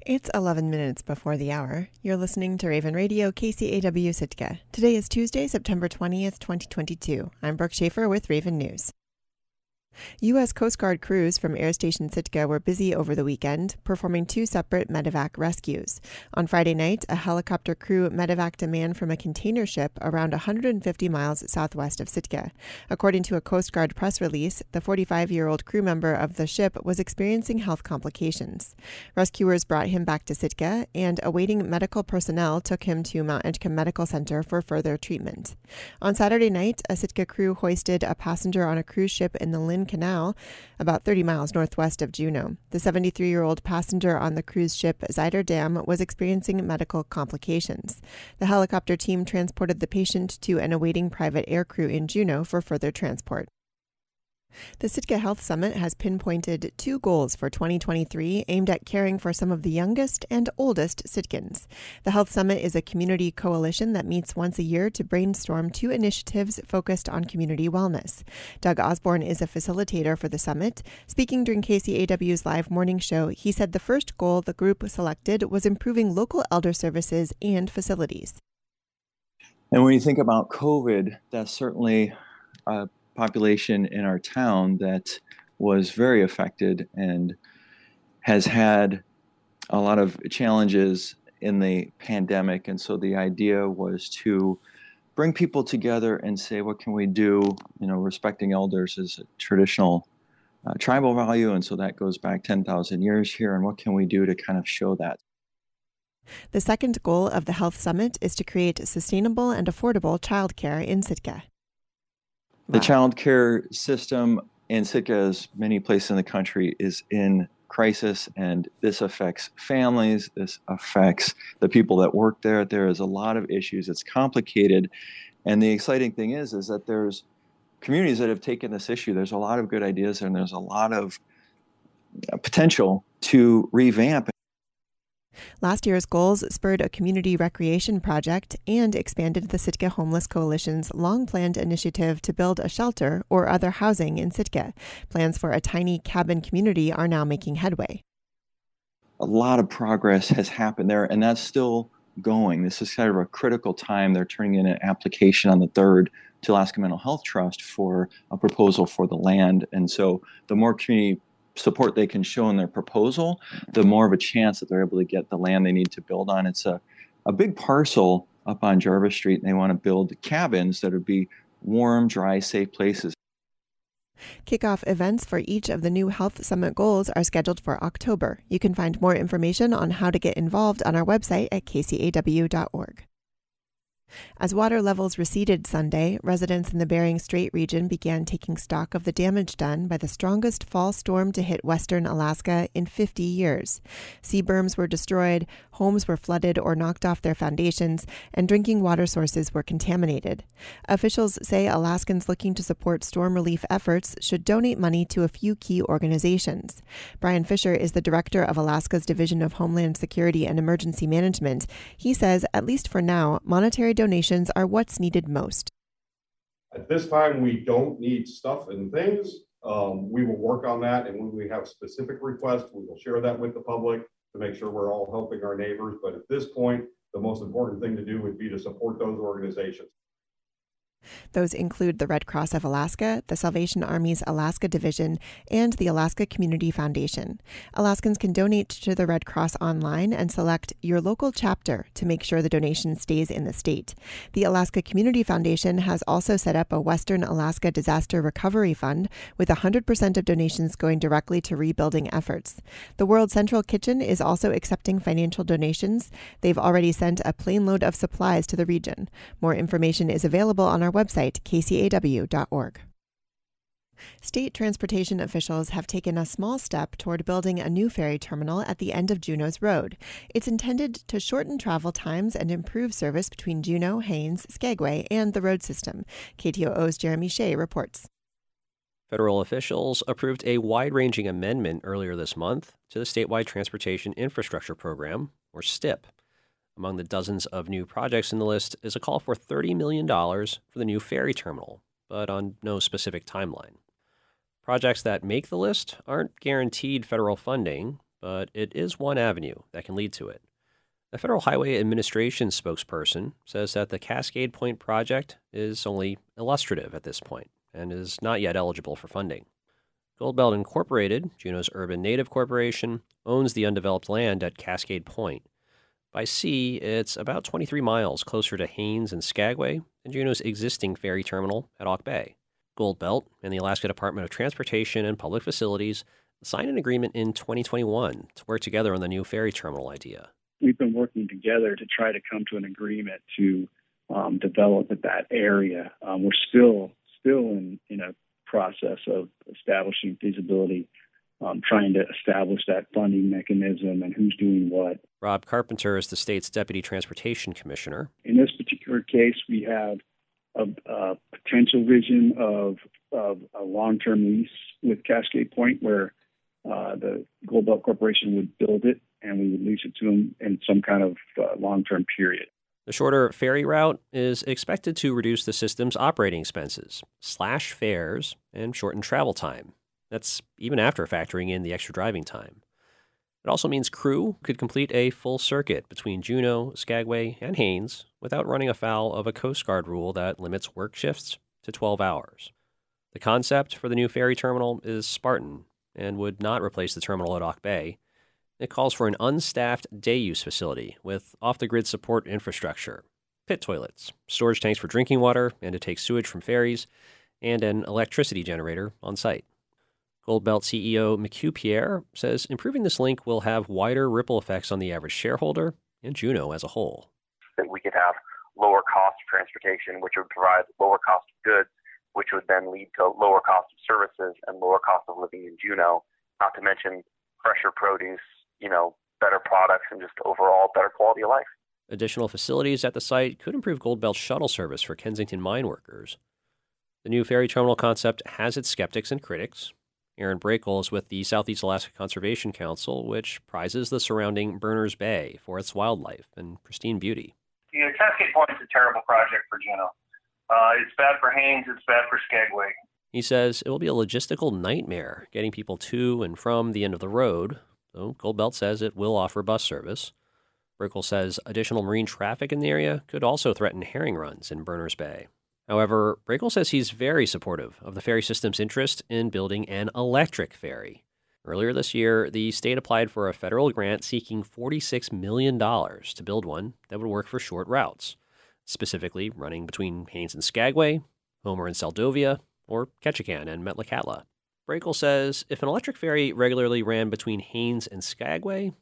It's 11 minutes before the hour. You're listening to Raven Radio KCAW Sitka. Today is Tuesday, September 20th, 2022. I'm Brooke Schaefer with Raven News. U.S. Coast Guard crews from Air Station Sitka were busy over the weekend, performing two separate medevac rescues. On Friday night, a helicopter crew medevaced a man from a container ship around 150 miles southwest of Sitka. According to a Coast Guard press release, the 45 year old crew member of the ship was experiencing health complications. Rescuers brought him back to Sitka, and awaiting medical personnel took him to Mount Edgecumbe Medical Center for further treatment. On Saturday night, a Sitka crew hoisted a passenger on a cruise ship in the Lynn Canal, about 30 miles northwest of Juneau. The 73 year old passenger on the cruise ship Zuiderdam was experiencing medical complications. The helicopter team transported the patient to an awaiting private air crew in Juneau for further transport. The Sitka Health Summit has pinpointed two goals for 2023 aimed at caring for some of the youngest and oldest Sitkans. The Health Summit is a community coalition that meets once a year to brainstorm two initiatives focused on community wellness. Doug Osborne is a facilitator for the summit. Speaking during KCAW's live morning show, he said the first goal the group selected was improving local elder services and facilities. And when you think about COVID, that's certainly a population in our town that was very affected and has had a lot of challenges in the pandemic. And so the idea was to bring people together and say, what can we do? You know, respecting elders is a traditional uh, tribal value. And so that goes back 10,000 years here. And what can we do to kind of show that? The second goal of the Health Summit is to create sustainable and affordable childcare in Sitka. The child care system in Sitka, as many places in the country, is in crisis, and this affects families. This affects the people that work there. There is a lot of issues. It's complicated, and the exciting thing is, is that there's communities that have taken this issue. There's a lot of good ideas, and there's a lot of uh, potential to revamp Last year's goals spurred a community recreation project and expanded the Sitka Homeless Coalition's long planned initiative to build a shelter or other housing in Sitka. Plans for a tiny cabin community are now making headway. A lot of progress has happened there, and that's still going. This is kind of a critical time. They're turning in an application on the 3rd to Alaska Mental Health Trust for a proposal for the land. And so the more community support they can show in their proposal, the mm-hmm. more of a chance that they're able to get the land they need to build on. It's a, a big parcel up on Jarvis Street, and they want to build cabins that would be warm, dry, safe places. Kickoff events for each of the new Health Summit goals are scheduled for October. You can find more information on how to get involved on our website at kcaw.org. As water levels receded Sunday, residents in the Bering Strait region began taking stock of the damage done by the strongest fall storm to hit western Alaska in 50 years. Sea berms were destroyed, homes were flooded or knocked off their foundations, and drinking water sources were contaminated. Officials say Alaskans looking to support storm relief efforts should donate money to a few key organizations. Brian Fisher is the director of Alaska's Division of Homeland Security and Emergency Management. He says, at least for now, monetary donations are what's needed most. At this time, we don't need stuff and things. Um, we will work on that, and when we have specific requests, we will share that with the public to make sure we're all helping our neighbors. But at this point, the most important thing to do would be to support those organizations. Those include the Red Cross of Alaska, the Salvation Army's Alaska Division, and the Alaska Community Foundation. Alaskans can donate to the Red Cross online and select your local chapter to make sure the donation stays in the state. The Alaska Community Foundation has also set up a Western Alaska Disaster Recovery Fund with 100% of donations going directly to rebuilding efforts. The World Central Kitchen is also accepting financial donations. They've already sent a plane load of supplies to the region. More information is available on our website, kcaw.org. State transportation officials have taken a small step toward building a new ferry terminal at the end of Juneau's road. It's intended to shorten travel times and improve service between Juneau, Haines, Skagway, and the road system. KTOO's Jeremy Hsieh reports. Federal officials approved a wide ranging amendment earlier this month to the Statewide Transportation Infrastructure Program, or STIP. Among the dozens of new projects in the list is a call for $30 million for the new ferry terminal, but on no specific timeline. Projects that make the list aren't guaranteed federal funding, but it is one avenue that can lead to it. The Federal Highway Administration spokesperson says that the Cascade Point project is only illustrative at this point and is not yet eligible for funding. Goldbelt Incorporated, Juneau's urban native corporation, owns the undeveloped land at Cascade Point. By sea, it's about 23 miles closer to Haines and Skagway than Juneau's existing ferry terminal at Auk Bay. Goldbelt and the Alaska Department of Transportation and Public Facilities signed an agreement in 2021 to work together on the new ferry terminal idea. We've been working together to try to come to an agreement to um, develop that area. Um, we're still still in, in a process of establishing feasibility, um, trying to establish that funding mechanism and who's doing what. Rob Carpenter is the state's deputy transportation commissioner. In this particular case, we have a, a potential vision of, of a long term lease with Cascade Point where uh, the Goldbelt Corporation would build it and we would lease it to them in some kind of uh, long term period. The shorter ferry route is expected to reduce the system's operating expenses, slash fares, and shorten travel time. That's even after factoring in the extra driving time. It also means crew could complete a full circuit between Juneau, Skagway, and Haines without running afoul of a Coast Guard rule that limits work shifts to 12 hours. The concept for the new ferry terminal is Spartan and would not replace the terminal at Auk Bay, it calls for an unstaffed day use facility with off the grid support infrastructure, pit toilets, storage tanks for drinking water and to take sewage from ferries, and an electricity generator on site. Goldbelt CEO McHugh Pierre says improving this link will have wider ripple effects on the average shareholder and Juneau as a whole. That we could have lower cost transportation, which would provide lower cost of goods, which would then lead to lower cost of services and lower cost of living in Juneau, not to mention fresher produce, you know, better products and just overall better quality of life. Additional facilities at the site could improve Goldbelt's shuttle service for Kensington mine workers. The new ferry terminal concept has its skeptics and critics. Aaron Brakel is with the Southeast Alaska Conservation Council, which prizes the surrounding Berners Bay for its wildlife and pristine beauty. You know, Cascade Point is a terrible project for Juneau. Uh, it's bad for Haines, it's bad for Skagway. He says it will be a logistical nightmare getting people to and from the end of the road, though Goldbelt says it will offer bus service. Brakel says additional marine traffic in the area could also threaten herring runs in Berners Bay. However, Brakel says he's very supportive of the ferry system's interest in building an electric ferry. Earlier this year, the state applied for a federal grant seeking $46 million to build one that would work for short routes, specifically running between Haines and Skagway, Homer and Seldovia, or Ketchikan and Metlakatla. Brakel says if an electric ferry regularly ran between Haines and Skagway,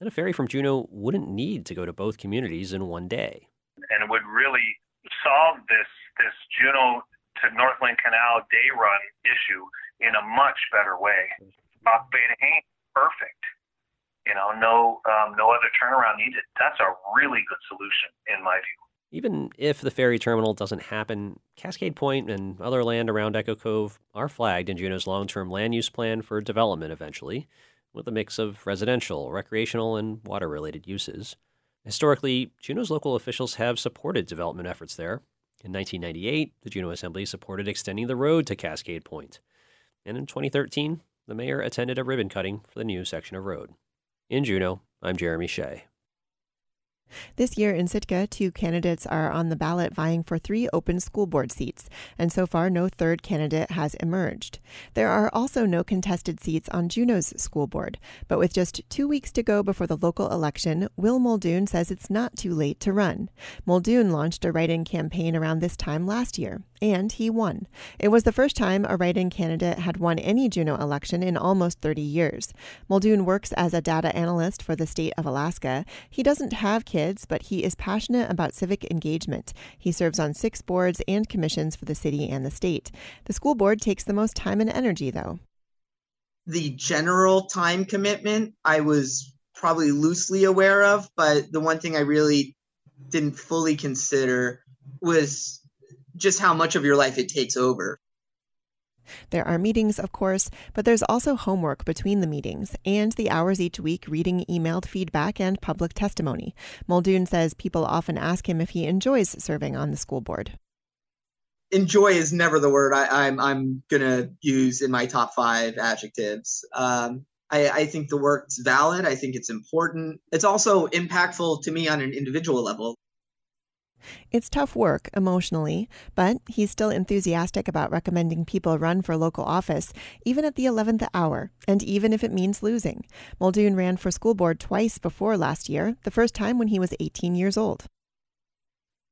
then a ferry from Juneau wouldn't need to go to both communities in one day. And it would really solve this this Juneau to north Lynn Canal day run issue in a much better way. Bay to perfect. You know, no um, no other turnaround needed. That's a really good solution in my view. Even if the ferry terminal doesn't happen, Cascade Point and other land around Echo Cove are flagged in Juneau's long term land use plan for development eventually, with a mix of residential, recreational, and water related uses. Historically, Juneau's local officials have supported development efforts there. In 1998, the Juneau Assembly supported extending the road to Cascade Point. And in 2013, the mayor attended a ribbon cutting for the new section of road. In Juneau, I'm Jeremy Hsieh. This year in Sitka, two candidates are on the ballot vying for three open school board seats, and so far no third candidate has emerged. There are also no contested seats on Juneau's school board, but with just two weeks to go before the local election, Will Muldoon says it's not too late to run. Muldoon launched a write in campaign around this time last year, and he won. It was the first time a write in candidate had won any Juneau election in almost 30 years. Muldoon works as a data analyst for the state of Alaska. He doesn't have kids, but he is passionate about civic engagement. He serves on six boards and commissions for the city and the state. The school board takes the most time and energy, though. The general time commitment, I was probably loosely aware of, but the one thing I really didn't fully consider was just how much of your life it takes over. There are meetings, of course, but there's also homework between the meetings and the hours each week reading emailed feedback and public testimony. Muldoon says people often ask him if he enjoys serving on the school board. Enjoy is never the word I, am I'm, I'm gonna use in my top five adjectives. Um, I, I think the work's valid. I think it's important. It's also impactful to me on an individual level. It's tough work emotionally, but he's still enthusiastic about recommending people run for local office, even at the 11th hour, and even if it means losing. Muldoon ran for school board twice before last year, the first time when he was 18 years old.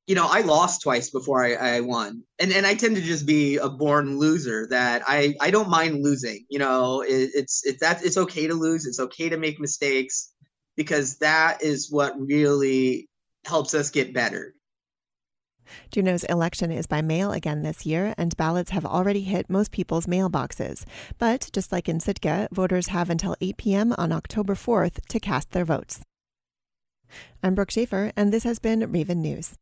You know, I lost twice before I, I won. And and I tend to just be a born loser that I, I don't mind losing. You know, it, it's it's that it's okay to lose, it's okay to make mistakes because that is what really helps us get better. Juneau's election is by mail again this year, and ballots have already hit most people's mailboxes. But just like in Sitka, voters have until 8 p.m. on October 4th to cast their votes. I'm Brooke Schaefer, and this has been Raven News.